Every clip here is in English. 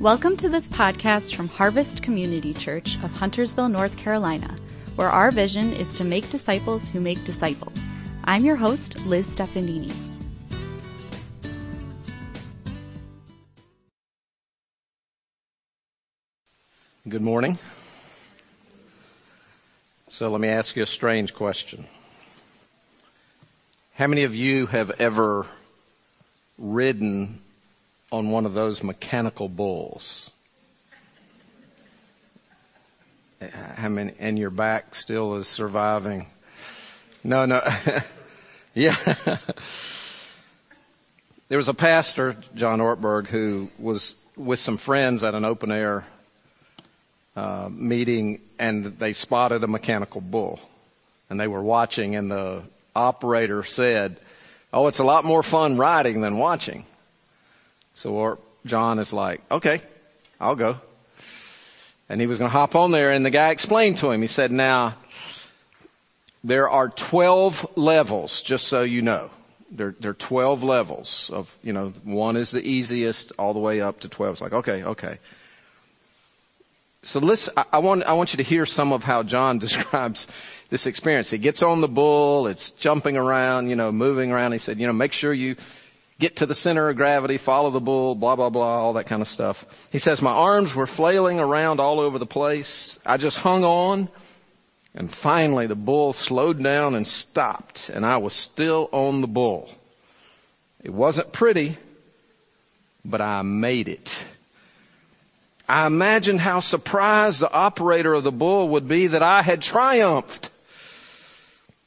Welcome to this podcast from Harvest Community Church of Huntersville, North Carolina, where our vision is to make disciples who make disciples. I'm your host, Liz Stefanini. Good morning. So let me ask you a strange question. How many of you have ever ridden on one of those mechanical bulls? How many, and your back still is surviving? No, no. yeah. there was a pastor, John Ortberg, who was with some friends at an open air uh, meeting and they spotted a mechanical bull and they were watching and the operator said, Oh, it's a lot more fun riding than watching. So John is like, okay, I'll go. And he was going to hop on there and the guy explained to him, he said, now, there are 12 levels, just so you know. There, there are 12 levels of, you know, one is the easiest all the way up to 12. It's like, okay, okay. So listen, I, I want, I want you to hear some of how John describes this experience. He gets on the bull, it's jumping around, you know, moving around. He said, you know, make sure you get to the center of gravity, follow the bull, blah, blah, blah, all that kind of stuff. He says, my arms were flailing around all over the place. I just hung on. And finally the bull slowed down and stopped and I was still on the bull. It wasn't pretty, but I made it. I imagined how surprised the operator of the bull would be that I had triumphed.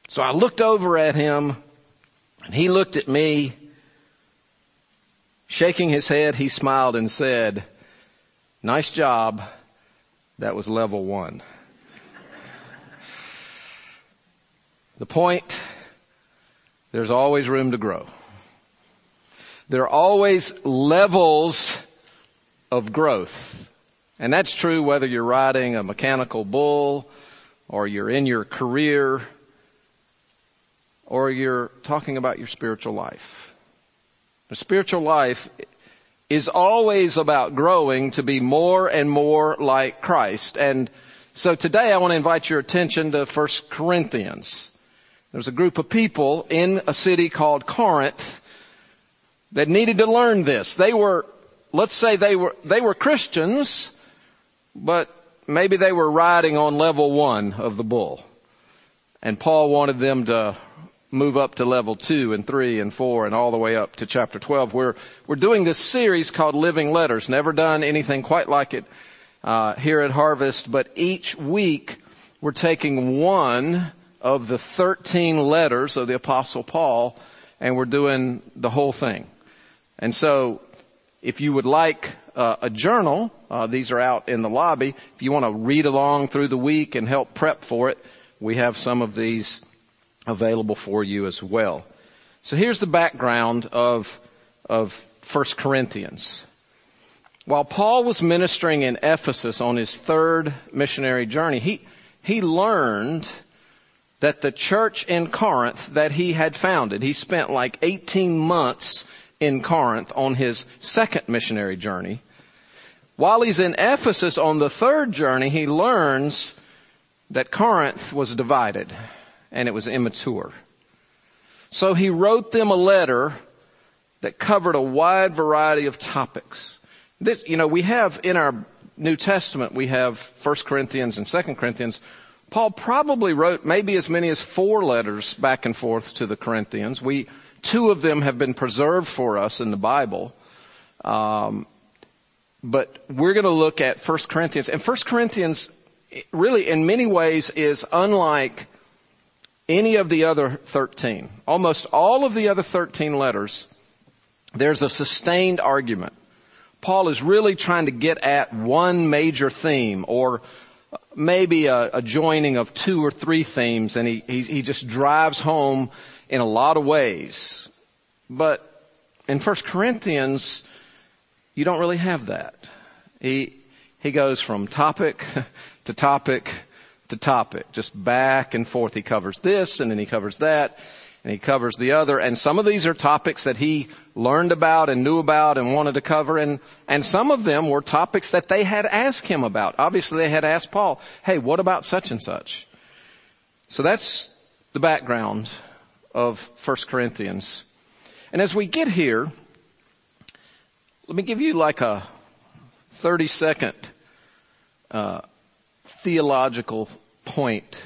So I looked over at him and he looked at me Shaking his head, he smiled and said, nice job. That was level one. the point, there's always room to grow. There are always levels of growth. And that's true whether you're riding a mechanical bull or you're in your career or you're talking about your spiritual life. Spiritual life is always about growing to be more and more like Christ. And so today I want to invite your attention to 1 Corinthians. There's a group of people in a city called Corinth that needed to learn this. They were, let's say they were, they were Christians, but maybe they were riding on level one of the bull. And Paul wanted them to move up to level two and three and four and all the way up to chapter 12. We're, we're doing this series called Living Letters. Never done anything quite like it, uh, here at Harvest, but each week we're taking one of the 13 letters of the apostle Paul and we're doing the whole thing. And so if you would like uh, a journal, uh, these are out in the lobby. If you want to read along through the week and help prep for it, we have some of these available for you as well. So here's the background of, of 1 Corinthians. While Paul was ministering in Ephesus on his third missionary journey, he, he learned that the church in Corinth that he had founded, he spent like 18 months in Corinth on his second missionary journey. While he's in Ephesus on the third journey, he learns that Corinth was divided and it was immature. So he wrote them a letter that covered a wide variety of topics. This, you know, we have in our New Testament, we have 1 Corinthians and 2 Corinthians. Paul probably wrote maybe as many as four letters back and forth to the Corinthians. We, two of them have been preserved for us in the Bible. Um, but we're going to look at 1 Corinthians. And 1 Corinthians really in many ways is unlike any of the other 13. Almost all of the other 13 letters, there's a sustained argument. Paul is really trying to get at one major theme or maybe a, a joining of two or three themes and he, he, he just drives home in a lot of ways. But in 1 Corinthians, you don't really have that. He, he goes from topic to topic to topic, just back and forth. He covers this and then he covers that. and he covers the other. And some of these are topics that he learned about and knew about and wanted to cover. And, and some of them were topics that they had asked him about. Obviously they had asked Paul, hey, what about such and such? So that's the background of 1 Corinthians. And as we get here, let me give you like a 30 second uh, theological point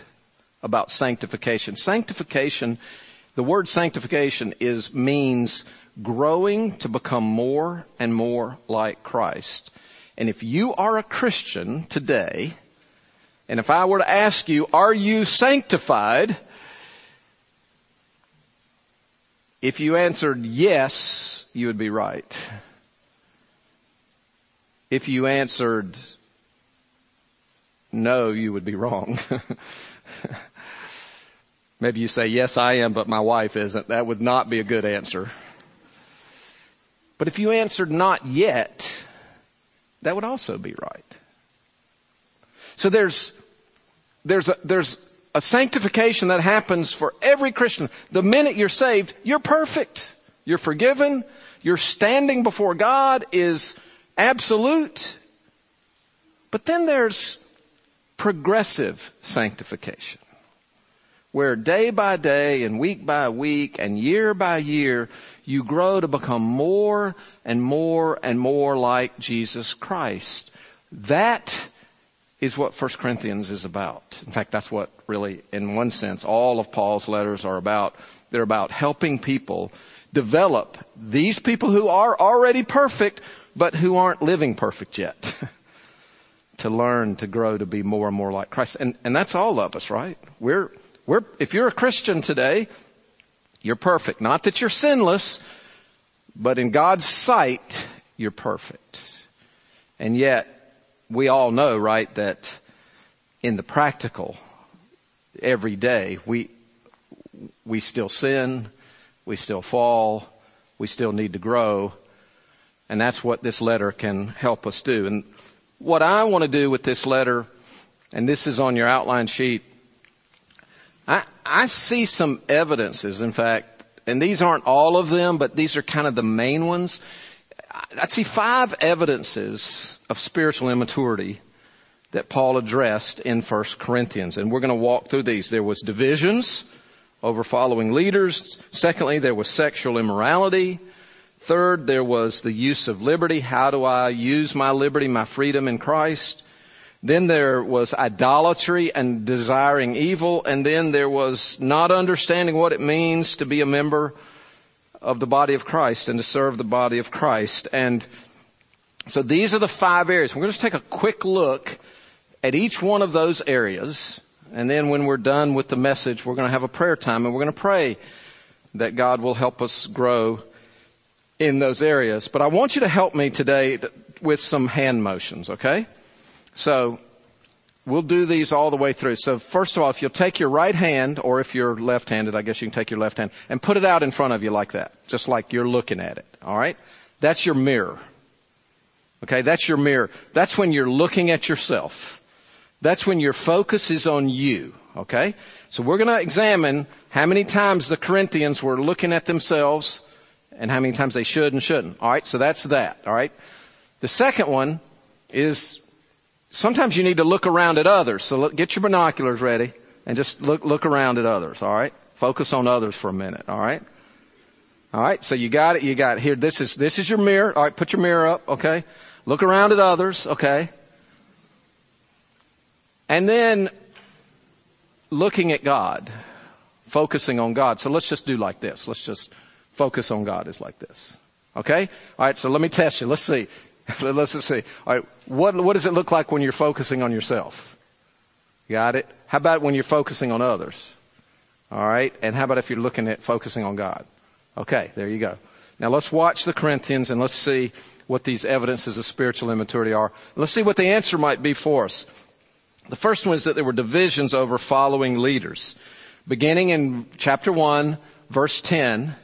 about sanctification. Sanctification the word sanctification is, means growing to become more and more like Christ. And if you are a Christian today, and if I were to ask you, are you sanctified? If you answered yes, you would be right. If you answered no, you would be wrong. Maybe you say, yes, I am, but my wife isn't. That would not be a good answer. But if you answered not yet, that would also be right. So there's, there's a, there's a sanctification that happens for every Christian. The minute you're saved, you're perfect. You're forgiven. Your standing before God is absolute. But then there's progressive sanctification where day by day and week by week and year by year, you grow to become more and more and more like Jesus Christ. That is what 1 Corinthians is about. In fact, that's what really, in one sense, all of Paul's letters are about. They're about helping people develop these people who are already perfect, but who aren't living perfect yet. to learn to grow to be more and more like Christ. And, and that's all of us, right? We're, we're, if you're a Christian today, you're perfect. Not that you're sinless, but in God's sight, you're perfect. And yet, we all know, right, that in the practical, every day, we, we still sin, we still fall, we still need to grow, and that's what this letter can help us do. And what I want to do with this letter, and this is on your outline sheet, I, I see some evidences, in fact, and these aren't all of them, but these are kind of the main ones. I see five evidences of spiritual immaturity that Paul addressed in 1 Corinthians. And we're going to walk through these. There was divisions over following leaders. Secondly, there was sexual immorality. Third, there was the use of liberty. How do I use my liberty, my freedom in Christ? Then there was idolatry and desiring evil. And then there was not understanding what it means to be a member of the body of Christ and to serve the body of Christ. And so these are the five areas. We're going to just take a quick look at each one of those areas. And then when we're done with the message, we're going to have a prayer time and we're going to pray that God will help us grow in those areas. But I want you to help me today with some hand motions, okay? So we'll do these all the way through. So first of all, if you'll take your right hand, or if you're left-handed, I guess you can take your left hand, and put it out in front of you like that. Just like you're looking at it. Alright? That's your mirror. Okay, that's your mirror. That's when you're looking at yourself. That's when your focus is on you. Okay? So we're gonna examine how many times the Corinthians were looking at themselves and how many times they should and shouldn't. Alright, so that's that. Alright? The second one is sometimes you need to look around at others. So look, get your binoculars ready and just look, look around at others. All right. Focus on others for a minute. All right. All right. So you got it. You got it. Here. This is, this is your mirror. All right. Put your mirror up. Okay. Look around at others. Okay. And then looking at God, focusing on God. So let's just do like this. Let's just focus on God is like this. Okay? All right, so let me test you. Let's see. Let's just see. All right, what, what does it look like when you're focusing on yourself? Got it? How about when you're focusing on others? All right, and how about if you're looking at focusing on God? Okay, there you go. Now let's watch the Corinthians and let's see what these evidences of spiritual immaturity are. Let's see what the answer might be for us. The first one is that there were divisions over following leaders. Beginning in chapter 1, verse 10,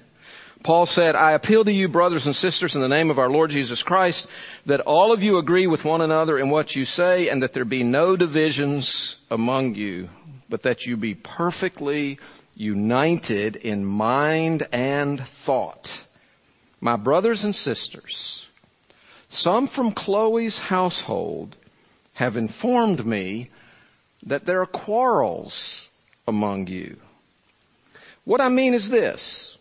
Paul said, I appeal to you, brothers and sisters, in the name of our Lord Jesus Christ, that all of you agree with one another in what you say, and that there be no divisions among you, but that you be perfectly united in mind and thought. My brothers and sisters, some from Chloe's household have informed me that there are quarrels among you. What I mean is this.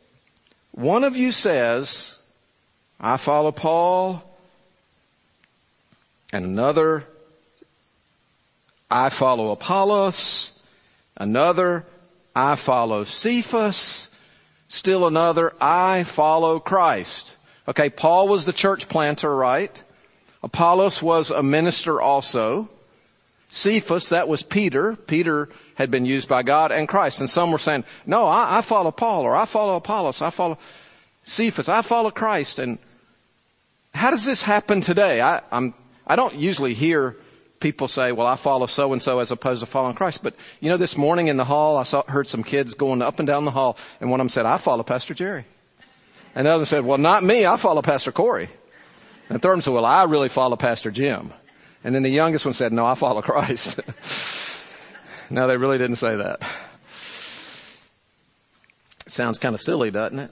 One of you says, I follow Paul, and another, I follow Apollos, another, I follow Cephas, still another, I follow Christ. Okay, Paul was the church planter, right? Apollos was a minister also. Cephas, that was Peter. Peter had been used by God and Christ. And some were saying, no, I, I follow Paul or I follow Apollos. I follow Cephas. I follow Christ. And how does this happen today? I, I'm, I don't usually hear people say, well, I follow so and so as opposed to following Christ. But you know, this morning in the hall, I saw, heard some kids going up and down the hall and one of them said, I follow Pastor Jerry. And the other said, well, not me. I follow Pastor Corey. And the third one said, well, I really follow Pastor Jim. And then the youngest one said, no, I follow Christ. no, they really didn't say that. It sounds kind of silly, doesn't it?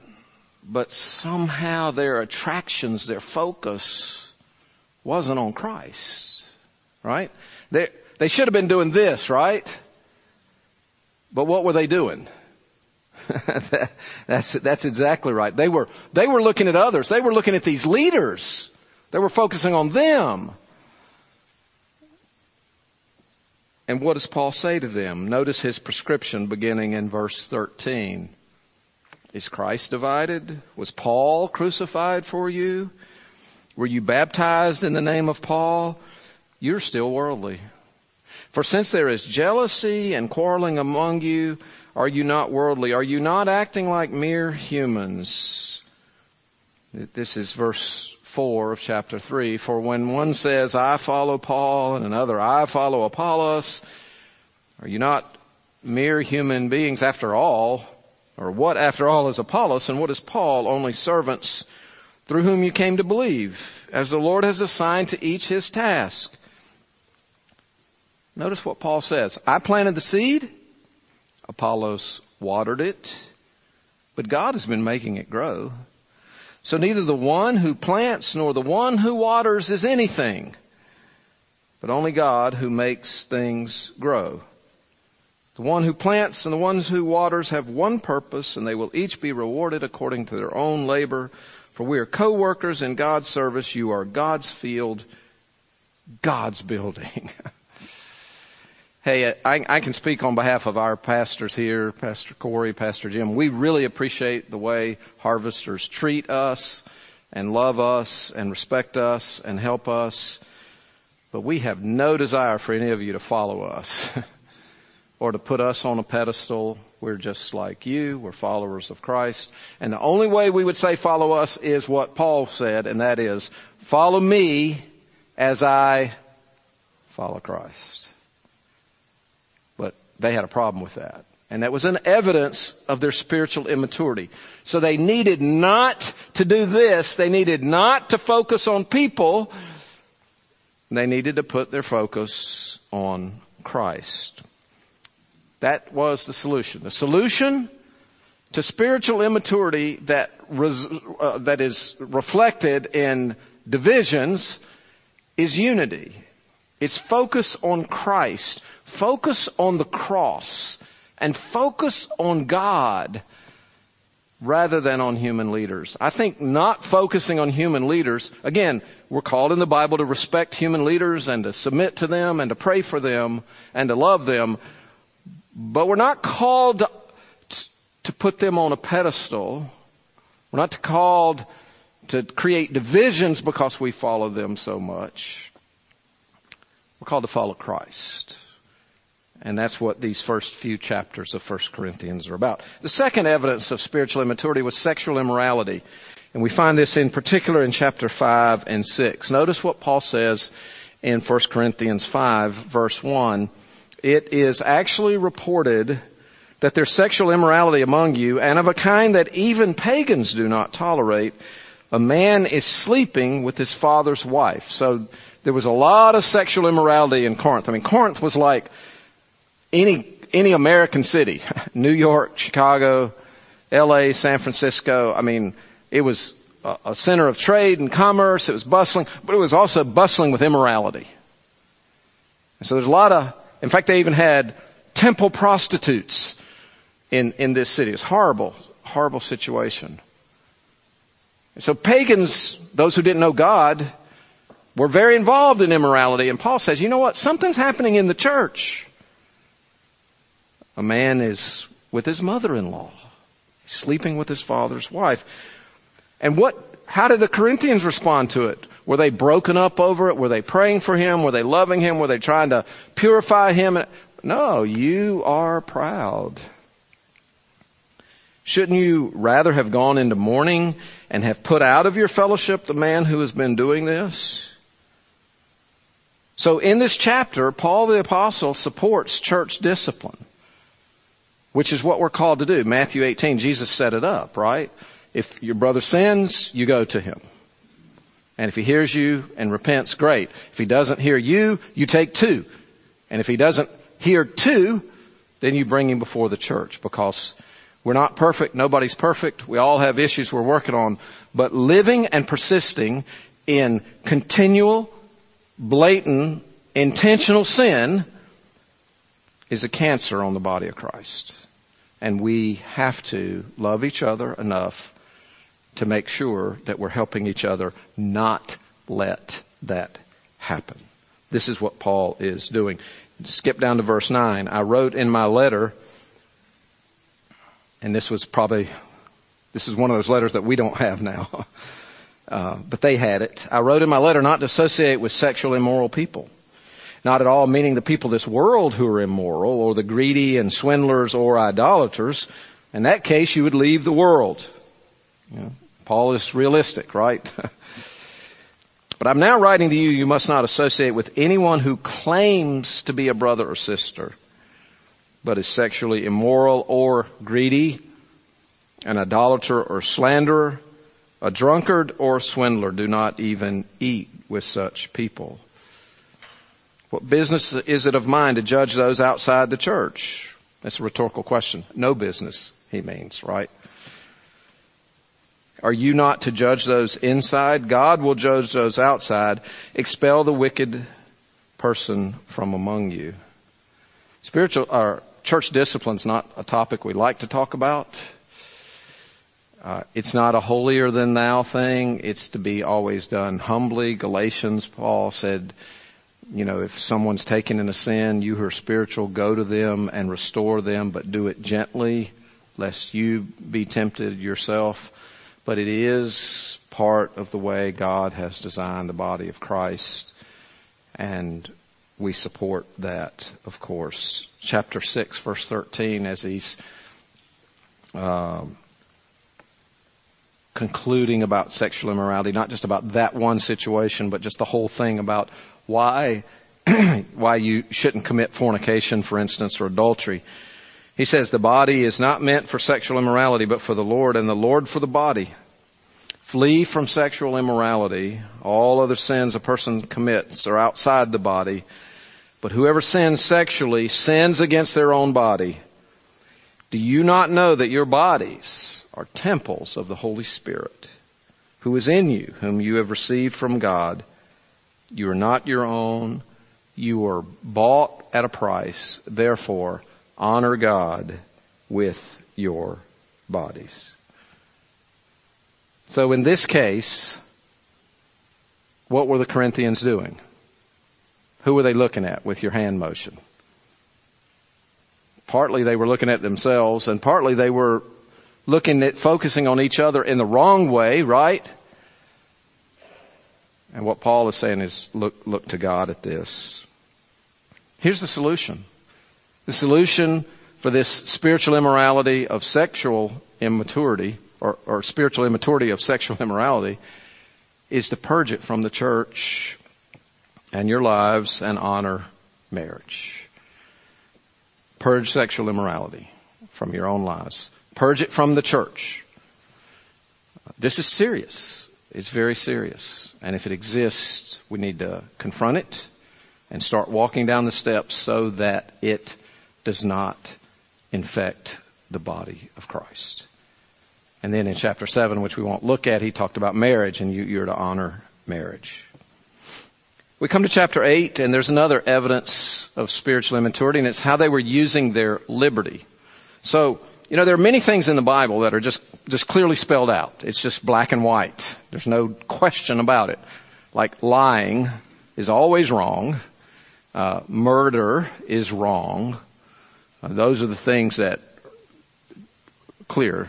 But somehow their attractions, their focus wasn't on Christ. Right? They, they should have been doing this, right? But what were they doing? that's, that's exactly right. They were, they were looking at others. They were looking at these leaders. They were focusing on them. And what does Paul say to them? Notice his prescription beginning in verse 13. Is Christ divided? Was Paul crucified for you? Were you baptized in the name of Paul? You're still worldly. For since there is jealousy and quarreling among you, are you not worldly? Are you not acting like mere humans? This is verse 4 of chapter 3. For when one says, I follow Paul, and another, I follow Apollos, are you not mere human beings after all? Or what after all is Apollos and what is Paul? Only servants through whom you came to believe, as the Lord has assigned to each his task. Notice what Paul says. I planted the seed, Apollos watered it, but God has been making it grow. So neither the one who plants nor the one who waters is anything, but only God who makes things grow. The one who plants and the ones who waters have one purpose and they will each be rewarded according to their own labor. For we are co-workers in God's service. You are God's field, God's building. Hey, uh, I, I, can speak on behalf of our pastors here, Pastor Corey, Pastor Jim. We really appreciate the way harvesters treat us and love us and respect us and help us. But we have no desire for any of you to follow us or to put us on a pedestal. We're just like you. We're followers of Christ. And the only way we would say follow us is what Paul said, and that is follow me as I follow Christ. They had a problem with that. And that was an evidence of their spiritual immaturity. So they needed not to do this. They needed not to focus on people. They needed to put their focus on Christ. That was the solution. The solution to spiritual immaturity that, res, uh, that is reflected in divisions is unity. It's focus on Christ. Focus on the cross and focus on God rather than on human leaders. I think not focusing on human leaders, again, we're called in the Bible to respect human leaders and to submit to them and to pray for them and to love them, but we're not called to put them on a pedestal. We're not called to create divisions because we follow them so much. We're called to follow Christ. And that's what these first few chapters of 1 Corinthians are about. The second evidence of spiritual immaturity was sexual immorality. And we find this in particular in chapter 5 and 6. Notice what Paul says in 1 Corinthians 5 verse 1. It is actually reported that there's sexual immorality among you and of a kind that even pagans do not tolerate. A man is sleeping with his father's wife. So there was a lot of sexual immorality in Corinth. I mean, Corinth was like any any American city, New York, Chicago, LA, San Francisco, I mean, it was a, a center of trade and commerce. It was bustling, but it was also bustling with immorality. And so there's a lot of, in fact, they even had temple prostitutes in, in this city. It's horrible, horrible situation. So pagans, those who didn't know God, were very involved in immorality. And Paul says, you know what? Something's happening in the church. A man is with his mother-in-law, sleeping with his father's wife. And what, how did the Corinthians respond to it? Were they broken up over it? Were they praying for him? Were they loving him? Were they trying to purify him? No, you are proud. Shouldn't you rather have gone into mourning and have put out of your fellowship the man who has been doing this? So in this chapter, Paul the apostle supports church discipline, which is what we're called to do. Matthew 18, Jesus set it up, right? If your brother sins, you go to him. And if he hears you and repents, great. If he doesn't hear you, you take two. And if he doesn't hear two, then you bring him before the church because we're not perfect. Nobody's perfect. We all have issues we're working on. But living and persisting in continual, blatant, intentional sin is a cancer on the body of Christ. And we have to love each other enough to make sure that we're helping each other not let that happen. This is what Paul is doing. Skip down to verse 9. I wrote in my letter and this was probably, this is one of those letters that we don't have now. Uh, but they had it. I wrote in my letter not to associate with sexual immoral people. Not at all meaning the people of this world who are immoral or the greedy and swindlers or idolaters. In that case, you would leave the world. You know, Paul is realistic, right? but I'm now writing to you, you must not associate with anyone who claims to be a brother or sister but is sexually immoral or greedy, an idolater or slanderer, a drunkard or swindler. Do not even eat with such people. What business is it of mine to judge those outside the church? That's a rhetorical question. No business, he means, right? Are you not to judge those inside? God will judge those outside. Expel the wicked person from among you. Spiritual, or church discipline is not a topic we like to talk about. Uh, it's not a holier than thou thing. It's to be always done humbly. Galatians, Paul said, you know, if someone's taken in a sin, you who are spiritual, go to them and restore them, but do it gently, lest you be tempted yourself. But it is part of the way God has designed the body of Christ. And we support that, of course. Chapter 6, verse 13, as he's um, concluding about sexual immorality, not just about that one situation, but just the whole thing about why, why you shouldn't commit fornication, for instance, or adultery. He says the body is not meant for sexual immorality, but for the Lord, and the Lord for the body. Flee from sexual immorality. All other sins a person commits are outside the body, but whoever sins sexually sins against their own body. Do you not know that your bodies are temples of the Holy Spirit, who is in you, whom you have received from God? You are not your own. You are bought at a price. Therefore, honor God with your bodies. So in this case, what were the Corinthians doing? Who were they looking at with your hand motion? Partly they were looking at themselves and partly they were looking at focusing on each other in the wrong way, right? And what Paul is saying is look, look to God at this. Here's the solution. The solution for this spiritual immorality of sexual immaturity or, or spiritual immaturity of sexual immorality is to purge it from the church and your lives and honor marriage. Purge sexual immorality from your own lives. Purge it from the church. This is serious. It's very serious. And if it exists, we need to confront it and start walking down the steps so that it does not infect the body of Christ. And then in chapter 7, which we won't look at, he talked about marriage and you, you're to honor marriage. We come to chapter 8 and there's another evidence of spiritual immaturity and it's how they were using their liberty. So, you know, there are many things in the Bible that are just, just clearly spelled out. It's just black and white. There's no question about it. Like lying is always wrong. Uh, murder is wrong. Uh, those are the things that clear.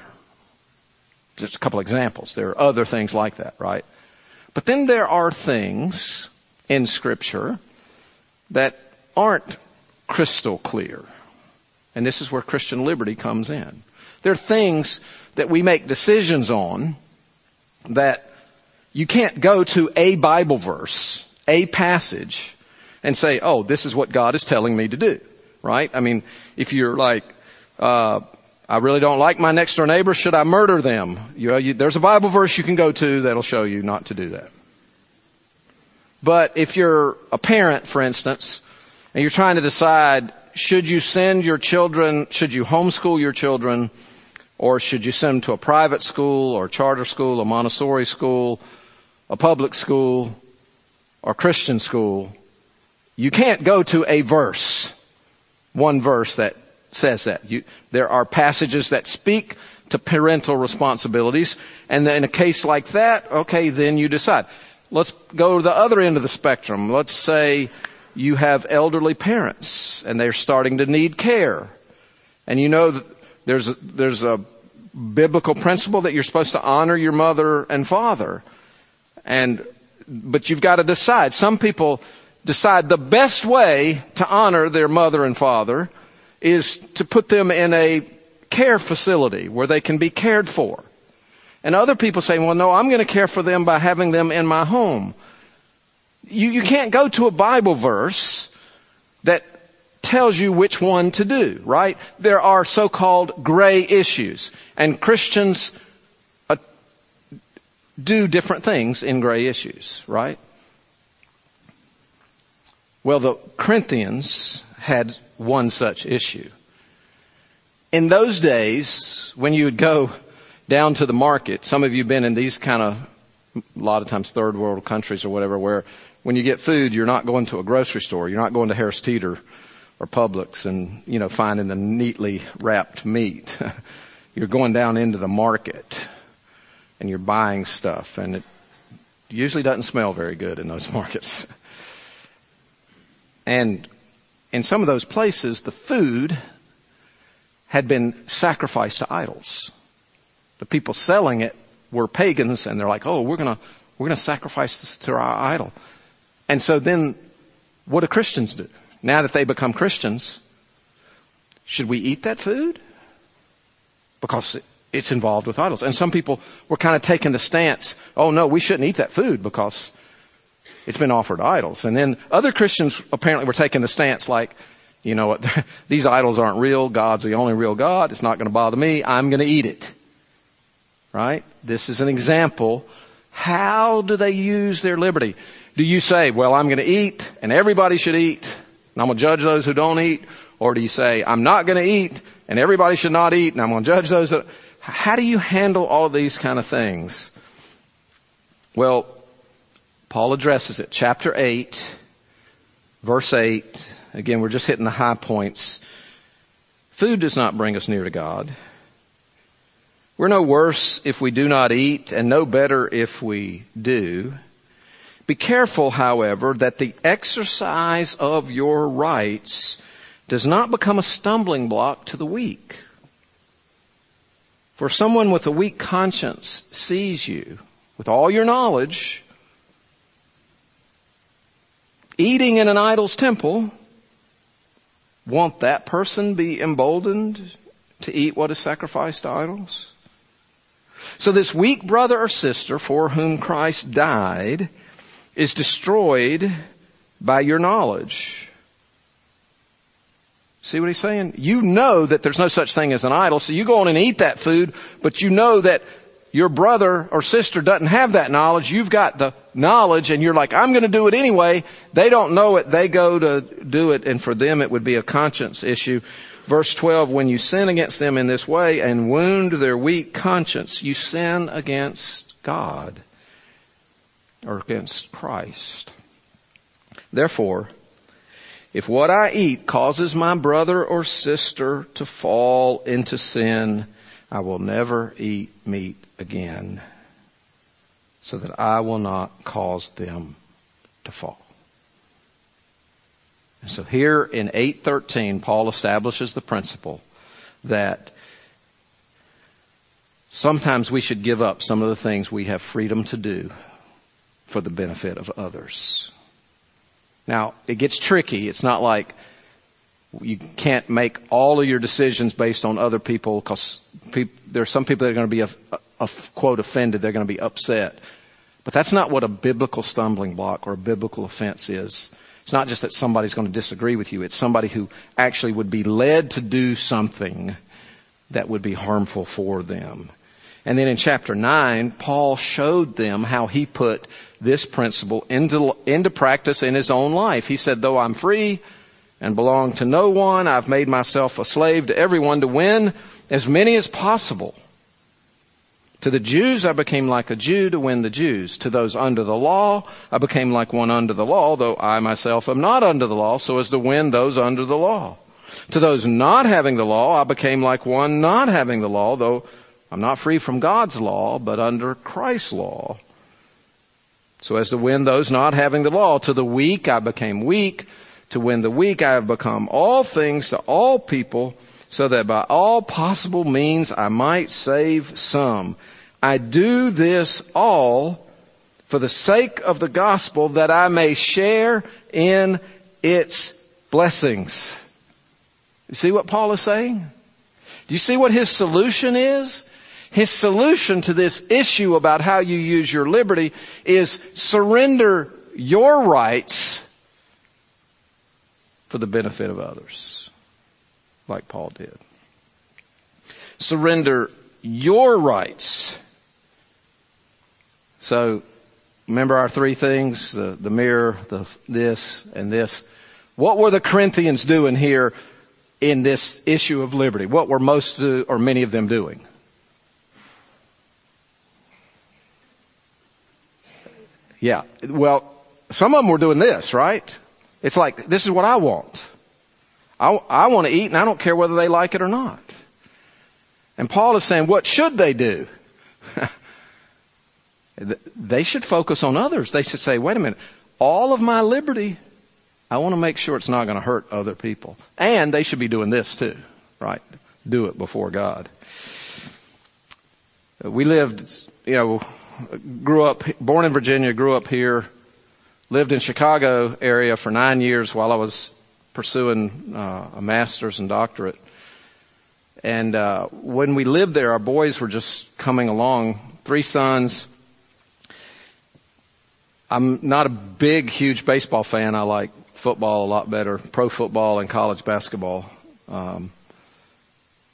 Just a couple examples. There are other things like that, right? But then there are things in scripture that aren't crystal clear. And this is where Christian liberty comes in. There are things that we make decisions on that you can't go to a Bible verse, a passage, and say, oh, this is what God is telling me to do. Right? I mean, if you're like, uh, I really don't like my next door neighbor, should I murder them? You, you, there's a Bible verse you can go to that'll show you not to do that. But if you're a parent, for instance, and you're trying to decide, should you send your children, should you homeschool your children, or should you send them to a private school, or charter school, a Montessori school, a public school, or Christian school, you can't go to a verse, one verse that says that. You, there are passages that speak to parental responsibilities, and in a case like that, okay, then you decide. Let's go to the other end of the spectrum. Let's say you have elderly parents and they're starting to need care. And you know that there's a, there's a biblical principle that you're supposed to honor your mother and father. And, but you've got to decide. Some people decide the best way to honor their mother and father is to put them in a care facility where they can be cared for. And other people say, well, no, I'm going to care for them by having them in my home. You, you can't go to a Bible verse that tells you which one to do, right? There are so-called gray issues. And Christians uh, do different things in gray issues, right? Well, the Corinthians had one such issue. In those days, when you would go down to the market. Some of you have been in these kind of, a lot of times third world countries or whatever, where when you get food, you're not going to a grocery store. You're not going to Harris Teeter or Publix and, you know, finding the neatly wrapped meat. you're going down into the market and you're buying stuff and it usually doesn't smell very good in those markets. And in some of those places, the food had been sacrificed to idols the people selling it were pagans and they're like, oh, we're gonna, we're gonna sacrifice this to our idol. And so then what do Christians do? Now that they become Christians, should we eat that food? Because it's involved with idols. And some people were kind of taking the stance, oh no, we shouldn't eat that food because it's been offered idols. And then other Christians apparently were taking the stance like, you know what, these idols aren't real, God's the only real God, it's not going to bother me, I'm going to eat it. Right? This is an example. How do they use their liberty? Do you say, well, I'm going to eat and everybody should eat and I'm going to judge those who don't eat? Or do you say, I'm not going to eat and everybody should not eat and I'm going to judge those that, how do you handle all of these kind of things? Well, Paul addresses it. Chapter 8, verse 8. Again, we're just hitting the high points. Food does not bring us near to God. We're no worse if we do not eat and no better if we do. Be careful, however, that the exercise of your rights does not become a stumbling block to the weak. For someone with a weak conscience sees you with all your knowledge eating in an idol's temple. Won't that person be emboldened to eat what is sacrificed to idols? So this weak brother or sister for whom Christ died is destroyed by your knowledge. See what he's saying? You know that there's no such thing as an idol, so you go on and eat that food, but you know that your brother or sister doesn't have that knowledge. You've got the knowledge and you're like, I'm going to do it anyway. They don't know it. They go to do it. And for them, it would be a conscience issue. Verse 12, when you sin against them in this way and wound their weak conscience, you sin against God or against Christ. Therefore, if what I eat causes my brother or sister to fall into sin, I will never eat meat again so that I will not cause them to fall. And so here in 813, Paul establishes the principle that sometimes we should give up some of the things we have freedom to do for the benefit of others. Now, it gets tricky. It's not like you can't make all of your decisions based on other people because there are some people that are going to be, a, a, a, quote, offended. They're going to be upset. But that's not what a biblical stumbling block or a biblical offense is. It's not just that somebody's going to disagree with you. It's somebody who actually would be led to do something that would be harmful for them. And then in chapter 9, Paul showed them how he put this principle into, into practice in his own life. He said, though I'm free and belong to no one, I've made myself a slave to everyone to win as many as possible. To the Jews, I became like a Jew to win the Jews. To those under the law, I became like one under the law, though I myself am not under the law, so as to win those under the law. To those not having the law, I became like one not having the law, though I'm not free from God's law, but under Christ's law so as to win those not having the law. To the weak I became weak. To win the weak I have become all things to all people, so that by all possible means I might save some. I do this all for the sake of the gospel that I may share in its blessings. You see what Paul is saying? Do you see what his solution is? His solution to this issue about how you use your liberty is surrender your rights for the benefit of others, like Paul did. Surrender your rights. So, remember our three things the, the mirror, the, this, and this. What were the Corinthians doing here in this issue of liberty? What were most or many of them doing? Yeah. Well, some of them were doing this, right? It's like, this is what I want. I, I want to eat and I don't care whether they like it or not. And Paul is saying, what should they do? they should focus on others. They should say, wait a minute, all of my liberty, I want to make sure it's not going to hurt other people. And they should be doing this too, right? Do it before God. We lived, you know, grew up, born in Virginia, grew up here, lived in Chicago area for nine years while I was pursuing uh, a master's and doctorate. And uh, when we lived there, our boys were just coming along. Three sons. I'm not a big, huge baseball fan. I like football a lot better, pro football and college basketball. Um,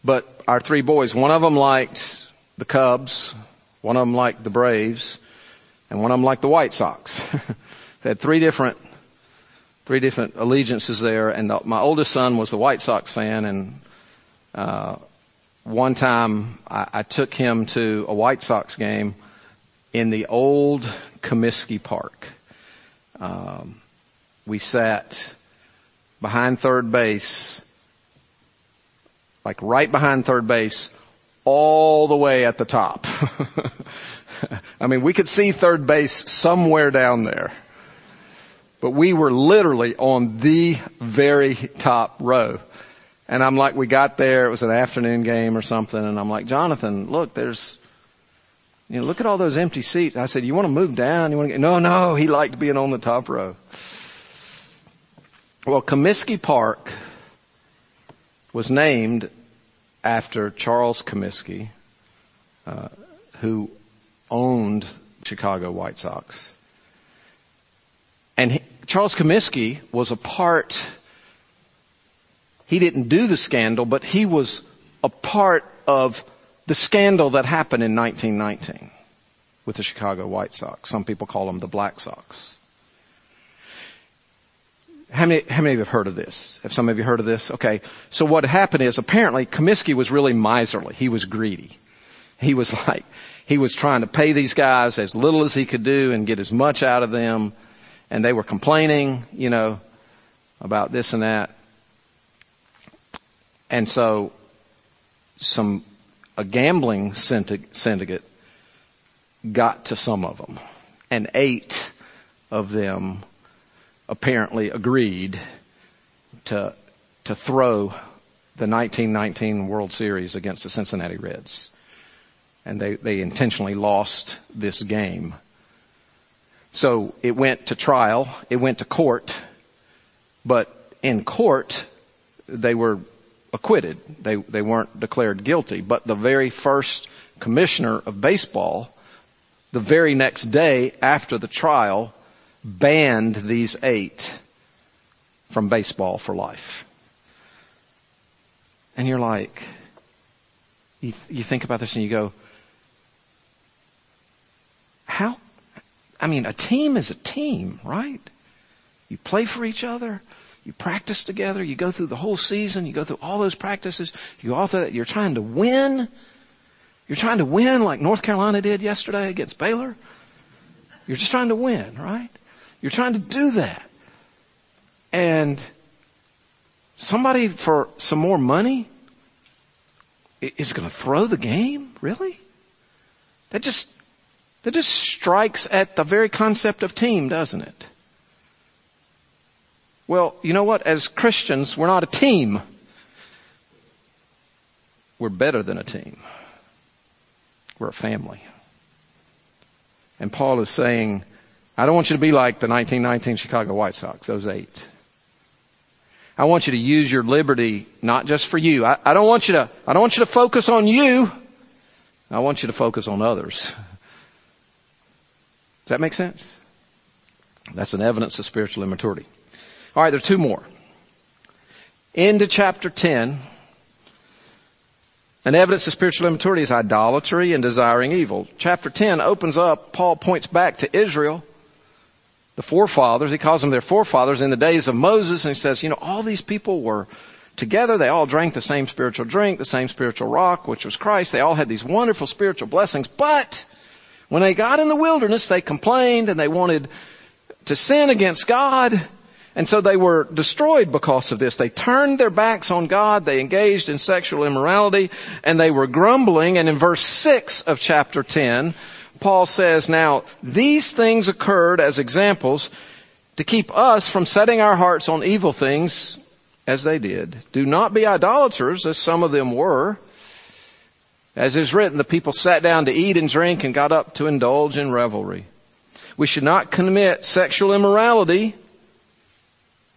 but our three boys, one of them liked the Cubs, one of them liked the Braves, and one of them liked the White Sox. they had three different, three different allegiances there, and the, my oldest son was the White Sox fan, and uh, one time I, I took him to a White Sox game in the old Comiskey Park. Um, we sat behind third base, like right behind third base, all the way at the top. I mean, we could see third base somewhere down there. But we were literally on the very top row. And I'm like, we got there, it was an afternoon game or something, and I'm like, Jonathan, look, there's, you know, look at all those empty seats. I said, you want to move down? You want to get, no, no, he liked being on the top row. Well, Comiskey Park was named after Charles Comiskey, uh, who owned Chicago White Sox. And he, Charles Comiskey was a part, he didn't do the scandal, but he was a part of the scandal that happened in 1919. with the Chicago White Sox. Some people call them the Black Sox. How many, how many of you have heard of this? Have some of you heard of this? Okay. So what happened is apparently Comiskey was really miserly. He was greedy. He was like, he was trying to pay these guys as little as he could do and get as much out of them. And they were complaining, you know, about this and that. And so some, a gambling syndicate got to some of them and eight of them apparently agreed to, to throw the 1919 World Series against the Cincinnati Reds. And they, they intentionally lost this game. So it went to trial, it went to court, but in court, they were acquitted. They, they weren't declared guilty. But the very first commissioner of baseball, the very next day after the trial, banned these eight from baseball for life. And you're like, you, you think about this and you go, how? I mean, a team is a team, right? You play for each other. You practice together. You go through the whole season. You go through all those practices. You go through that. You're trying to win. You're trying to win like North Carolina did yesterday against Baylor. You're just trying to win, right? You're trying to do that. And somebody for some more money is going to throw the game? Really? That just, that just strikes at the very concept of team, doesn't it? Well, you know what? As Christians, we're not a team. We're better than a team. We're a family. And Paul is saying, I don't want you to be like the 1919 Chicago White Sox, those eight. I want you to use your liberty not just for you. I, I, don't want you to, I don't want you to focus on you. I want you to focus on others. Does that make sense? That's an evidence of spiritual immaturity. All right, there are two more. Into chapter 10. An evidence of spiritual immaturity is idolatry and desiring evil. Chapter 10 opens up, Paul points back to Israel, the forefathers. He calls them their forefathers in the days of Moses, and he says, you know, all these people were together. They all drank the same spiritual drink, the same spiritual rock, which was Christ. They all had these wonderful spiritual blessings, but when they got in the wilderness, they complained and they wanted to sin against God. And so they were destroyed because of this. They turned their backs on God. They engaged in sexual immorality and they were grumbling. And in verse 6 of chapter 10, Paul says, now these things occurred as examples to keep us from setting our hearts on evil things as they did. Do not be idolaters as some of them were. As is written, the people sat down to eat and drink and got up to indulge in revelry. We should not commit sexual immorality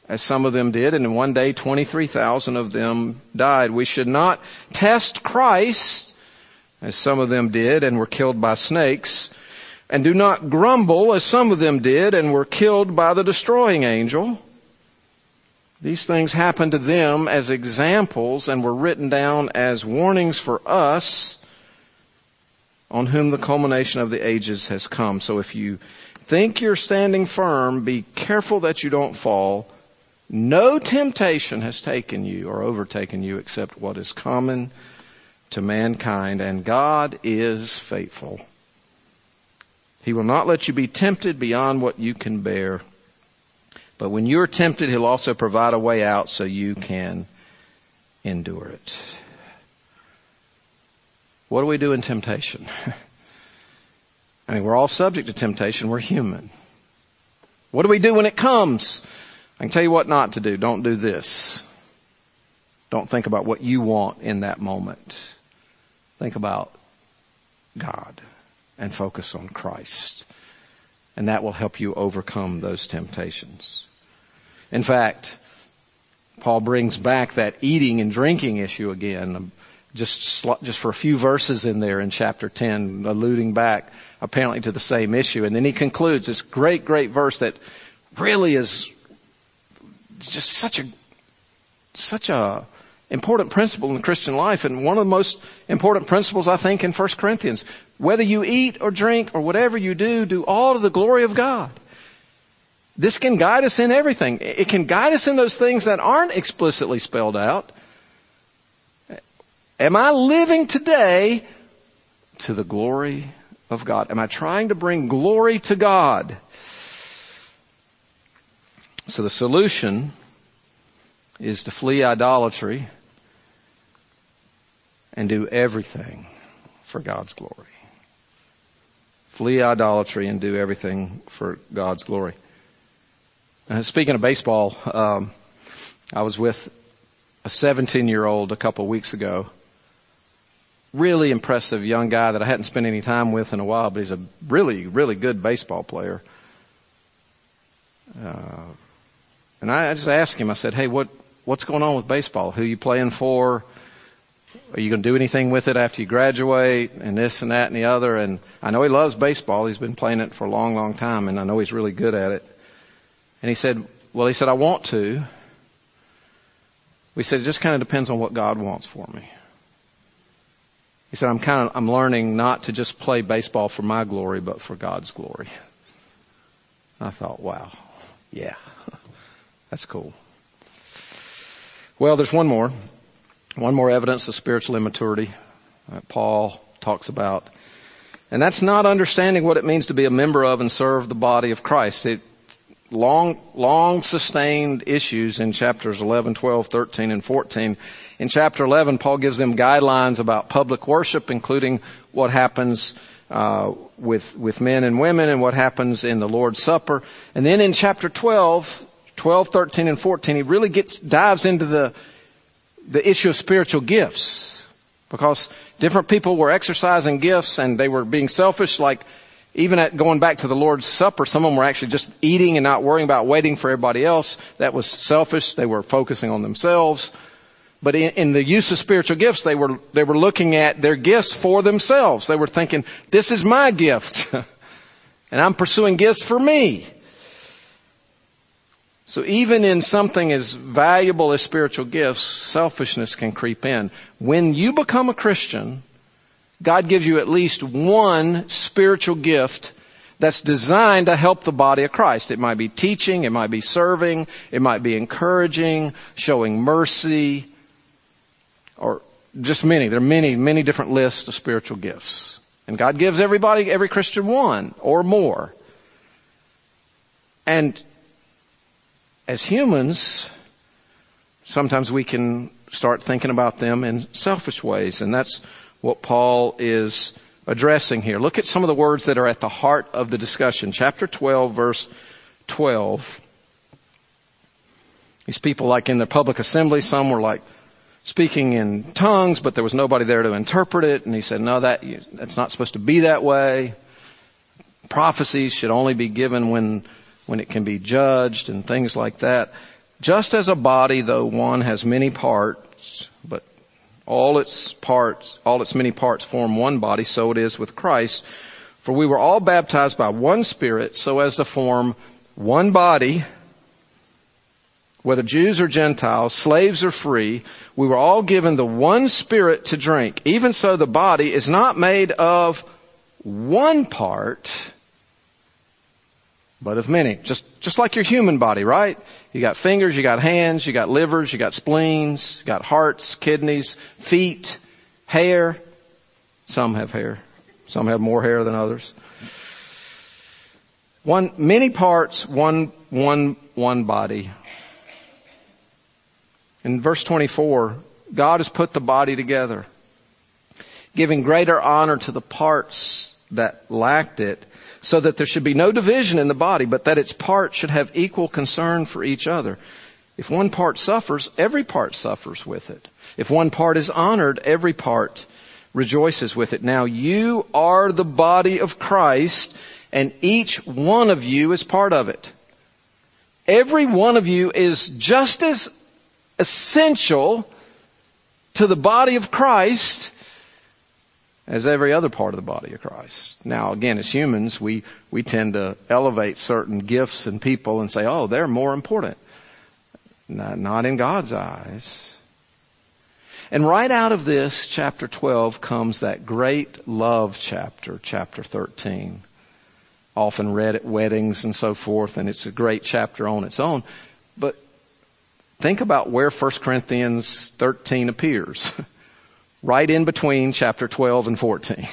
as some of them did, and in one day 23,000 of them died. We should not test Christ, as some of them did and were killed by snakes, and do not grumble, as some of them did and were killed by the destroying angel. These things happened to them as examples and were written down as warnings for us on whom the culmination of the ages has come. So if you think you're standing firm, be careful that you don't fall. No temptation has taken you or overtaken you except what is common to mankind, and God is faithful. He will not let you be tempted beyond what you can bear. But when you're tempted, He'll also provide a way out so you can endure it. What do we do in temptation? I mean, we're all subject to temptation. We're human. What do we do when it comes? I can tell you what not to do. Don't do this. Don't think about what you want in that moment. Think about God and focus on Christ. And that will help you overcome those temptations. In fact, Paul brings back that eating and drinking issue again, just, just for a few verses in there in chapter 10, alluding back apparently to the same issue. And then he concludes this great, great verse that really is just such a, such a important principle in the Christian life and one of the most important principles I think in 1 Corinthians. Whether you eat or drink or whatever you do, do all to the glory of God. This can guide us in everything. It can guide us in those things that aren't explicitly spelled out. Am I living today to the glory of God? Am I trying to bring glory to God? So the solution is to flee idolatry and do everything for God's glory. Flee idolatry and do everything for God's glory. Uh, speaking of baseball, um, I was with a 17 year old a couple of weeks ago. Really impressive young guy that I hadn't spent any time with in a while, but he's a really, really good baseball player. Uh, and I, I just asked him, I said, hey, what, what's going on with baseball? Who you playing for? Are you going to do anything with it after you graduate? And this and that and the other. And I know he loves baseball. He's been playing it for a long, long time, and I know he's really good at it. And he said, well, he said, I want to. We said, it just kind of depends on what God wants for me. He said, I'm kind of, I'm learning not to just play baseball for my glory, but for God's glory. I thought, wow, yeah, that's cool. Well, there's one more, one more evidence of spiritual immaturity that Paul talks about. And that's not understanding what it means to be a member of and serve the body of Christ. It, long, long sustained issues in chapters 11, 12, 13, and 14. In chapter 11, Paul gives them guidelines about public worship, including what happens uh, with with men and women and what happens in the Lord's Supper. And then in chapter 12, 12, 13, and 14, he really gets dives into the the issue of spiritual gifts because different people were exercising gifts and they were being selfish like even at going back to the Lord's Supper, some of them were actually just eating and not worrying about waiting for everybody else. That was selfish. They were focusing on themselves. But in, in, the use of spiritual gifts, they were, they were looking at their gifts for themselves. They were thinking, this is my gift. and I'm pursuing gifts for me. So even in something as valuable as spiritual gifts, selfishness can creep in. When you become a Christian, God gives you at least one spiritual gift that's designed to help the body of Christ. It might be teaching, it might be serving, it might be encouraging, showing mercy, or just many. There are many, many different lists of spiritual gifts. And God gives everybody, every Christian one or more. And as humans, sometimes we can start thinking about them in selfish ways, and that's what Paul is addressing here. Look at some of the words that are at the heart of the discussion. Chapter 12, verse 12. These people, like in the public assembly, some were like speaking in tongues, but there was nobody there to interpret it. And he said, no, that, that's not supposed to be that way. Prophecies should only be given when, when it can be judged and things like that. Just as a body, though one has many parts, but all its parts, all its many parts form one body, so it is with Christ. For we were all baptized by one Spirit so as to form one body, whether Jews or Gentiles, slaves or free, we were all given the one Spirit to drink. Even so, the body is not made of one part, but of many. Just, just like your human body, right? You got fingers, you got hands, you got livers, you got spleens, you got hearts, kidneys, feet, hair. Some have hair. Some have more hair than others. One, many parts, one, one, one body. In verse 24, God has put the body together, giving greater honor to the parts that lacked it so that there should be no division in the body, but that its parts should have equal concern for each other. If one part suffers, every part suffers with it. If one part is honored, every part rejoices with it. Now you are the body of Christ, and each one of you is part of it. Every one of you is just as essential to the body of Christ as every other part of the body of Christ. Now, again, as humans, we, we tend to elevate certain gifts and people and say, oh, they're more important. Not, not in God's eyes. And right out of this, chapter 12, comes that great love chapter, chapter 13. Often read at weddings and so forth, and it's a great chapter on its own. But think about where 1 Corinthians 13 appears. right in between chapter 12 and 14.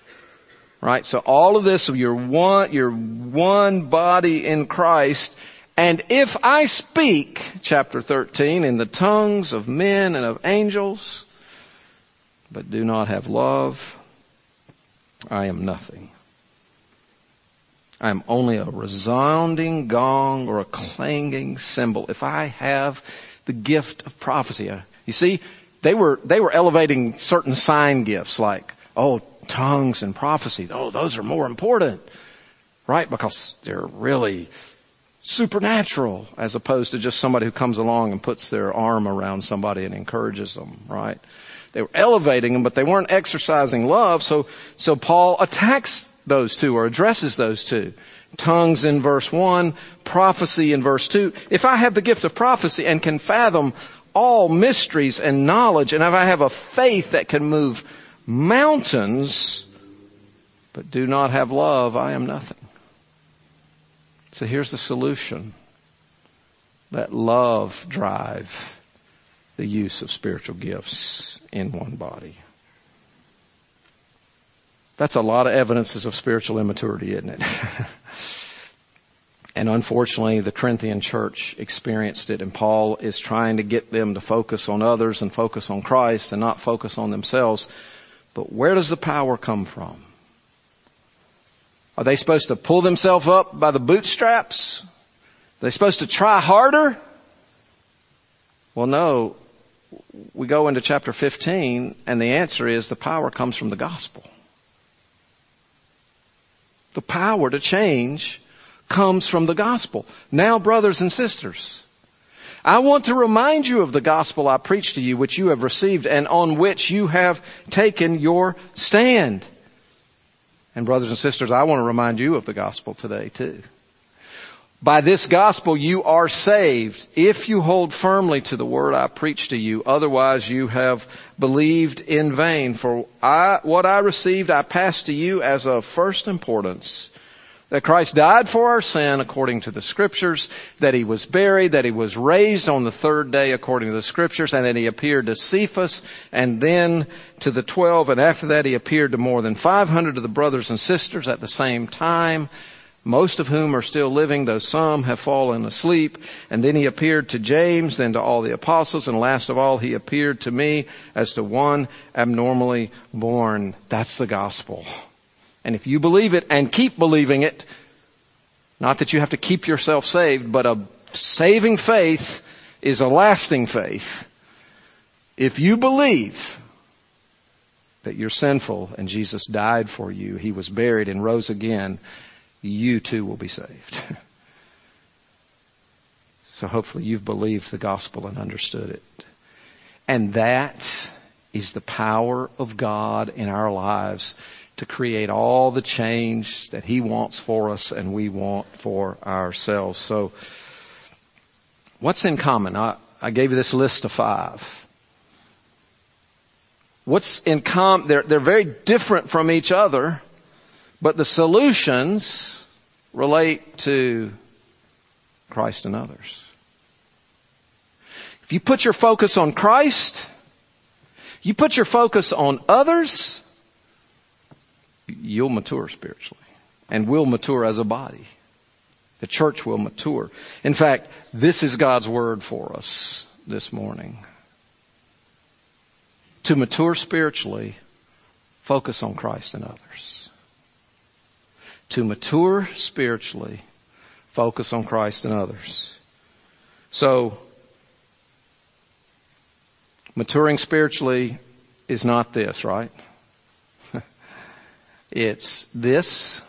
right? So all of this, you're one, you're one body in Christ, and if I speak, chapter 13, in the tongues of men and of angels, but do not have love, I am nothing. I am only a resounding gong or a clanging cymbal. If I have the gift of prophecy, you see, they were, they were elevating certain sign gifts like, oh, tongues and prophecy. Oh, those are more important, right? Because they're really supernatural as opposed to just somebody who comes along and puts their arm around somebody and encourages them, right? They were elevating them, but they weren't exercising love. So, so Paul attacks those two or addresses those two. Tongues in verse one, prophecy in verse two. If I have the gift of prophecy and can fathom all mysteries and knowledge, and if I have a faith that can move mountains, but do not have love, I am nothing. So here's the solution. Let love drive the use of spiritual gifts in one body. That's a lot of evidences of spiritual immaturity, isn't it? and unfortunately, the Corinthian church experienced it, and Paul is trying to get them to focus on others and focus on Christ and not focus on themselves. But where does the power come from? Are they supposed to pull themselves up by the bootstraps? Are they supposed to try harder? Well, no. We go into chapter 15 and the answer is the power comes from the gospel. The power to change comes from the gospel. Now, brothers and sisters, I want to remind you of the gospel I preached to you, which you have received and on which you have taken your stand. And brothers and sisters, I want to remind you of the gospel today too. By this gospel you are saved if you hold firmly to the word I preach to you. Otherwise you have believed in vain. For I, what I received I passed to you as of first importance that Christ died for our sin according to the scriptures, that he was buried, that he was raised on the third day according to the scriptures, and that he appeared to Cephas and then to the twelve, and after that he appeared to more than 500 of the brothers and sisters at the same time, most of whom are still living, though some have fallen asleep. And then he appeared to James, then to all the apostles, and last of all he appeared to me as to one abnormally born. That's the gospel. And if you believe it and keep believing it, not that you have to keep yourself saved, but a saving faith is a lasting faith. If you believe that you're sinful and Jesus died for you, He was buried and rose again, you too will be saved. so hopefully you've believed the gospel and understood it. And that is the power of God in our lives to create all the change that He wants for us and we want for ourselves. So, what's in common? I, I gave you this list of five. What's in common? They're, they're very different from each other, but the solutions relate to Christ and others. If you put your focus on Christ, you put your focus on others, you'll mature spiritually and will mature as a body. The church will mature. In fact, this is God's word for us this morning. To mature spiritually, focus on Christ and others. To mature spiritually, focus on Christ and others. So, maturing spiritually is not this, right? It's this,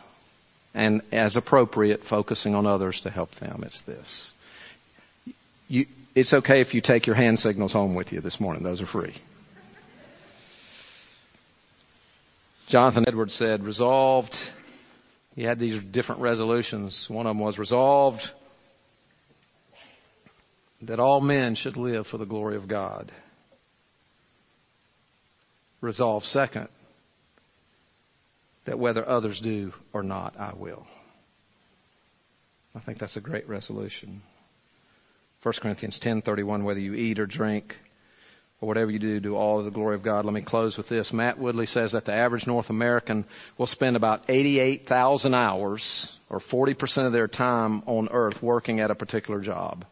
and as appropriate, focusing on others to help them. It's this. You, it's okay if you take your hand signals home with you this morning. Those are free. Jonathan Edwards said, resolved. He had these different resolutions. One of them was resolved that all men should live for the glory of God. resolve second that whether others do or not, I will. I think that's a great resolution. 1 Corinthians 10:31 whether you eat or drink or whatever you do do all of the glory of God. Let me close with this. Matt Woodley says that the average North American will spend about 88,000 hours or 40% of their time on earth working at a particular job.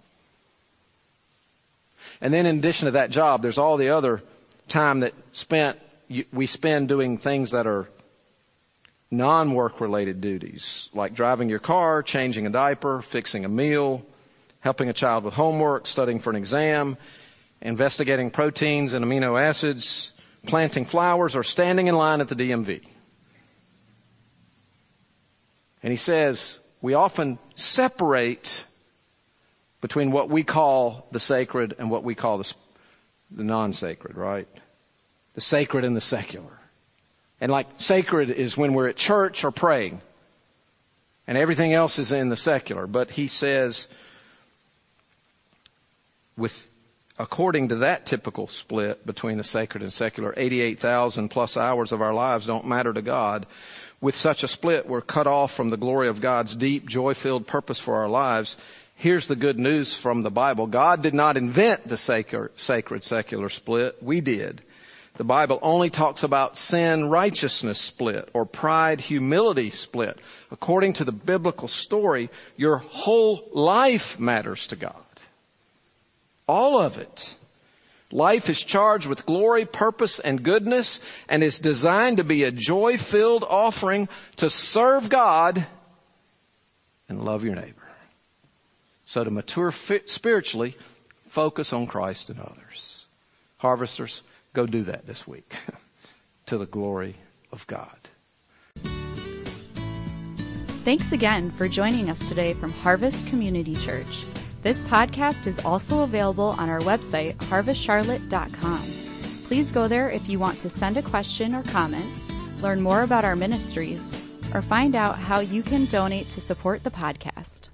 And then in addition to that job, there's all the other time that spent we spend doing things that are non-work related duties, like driving your car, changing a diaper, fixing a meal, helping a child with homework, studying for an exam, investigating proteins and amino acids, planting flowers, or standing in line at the DMV. And he says, we often separate between what we call the sacred and what we call the, the non-sacred, right? The sacred and the secular. And like sacred is when we're at church or praying. And everything else is in the secular. But he says, with, according to that typical split between the sacred and secular, 88,000 plus hours of our lives don't matter to God. With such a split, we're cut off from the glory of God's deep, joy-filled purpose for our lives. Here's the good news from the Bible. God did not invent the sacred, sacred secular split. We did. The Bible only talks about sin righteousness split or pride humility split. According to the biblical story, your whole life matters to God. All of it. Life is charged with glory, purpose, and goodness and is designed to be a joy filled offering to serve God and love your neighbor. So to mature spiritually, focus on Christ and others. Harvesters, Go do that this week to the glory of God. Thanks again for joining us today from Harvest Community Church. This podcast is also available on our website, harvestcharlotte.com. Please go there if you want to send a question or comment, learn more about our ministries, or find out how you can donate to support the podcast.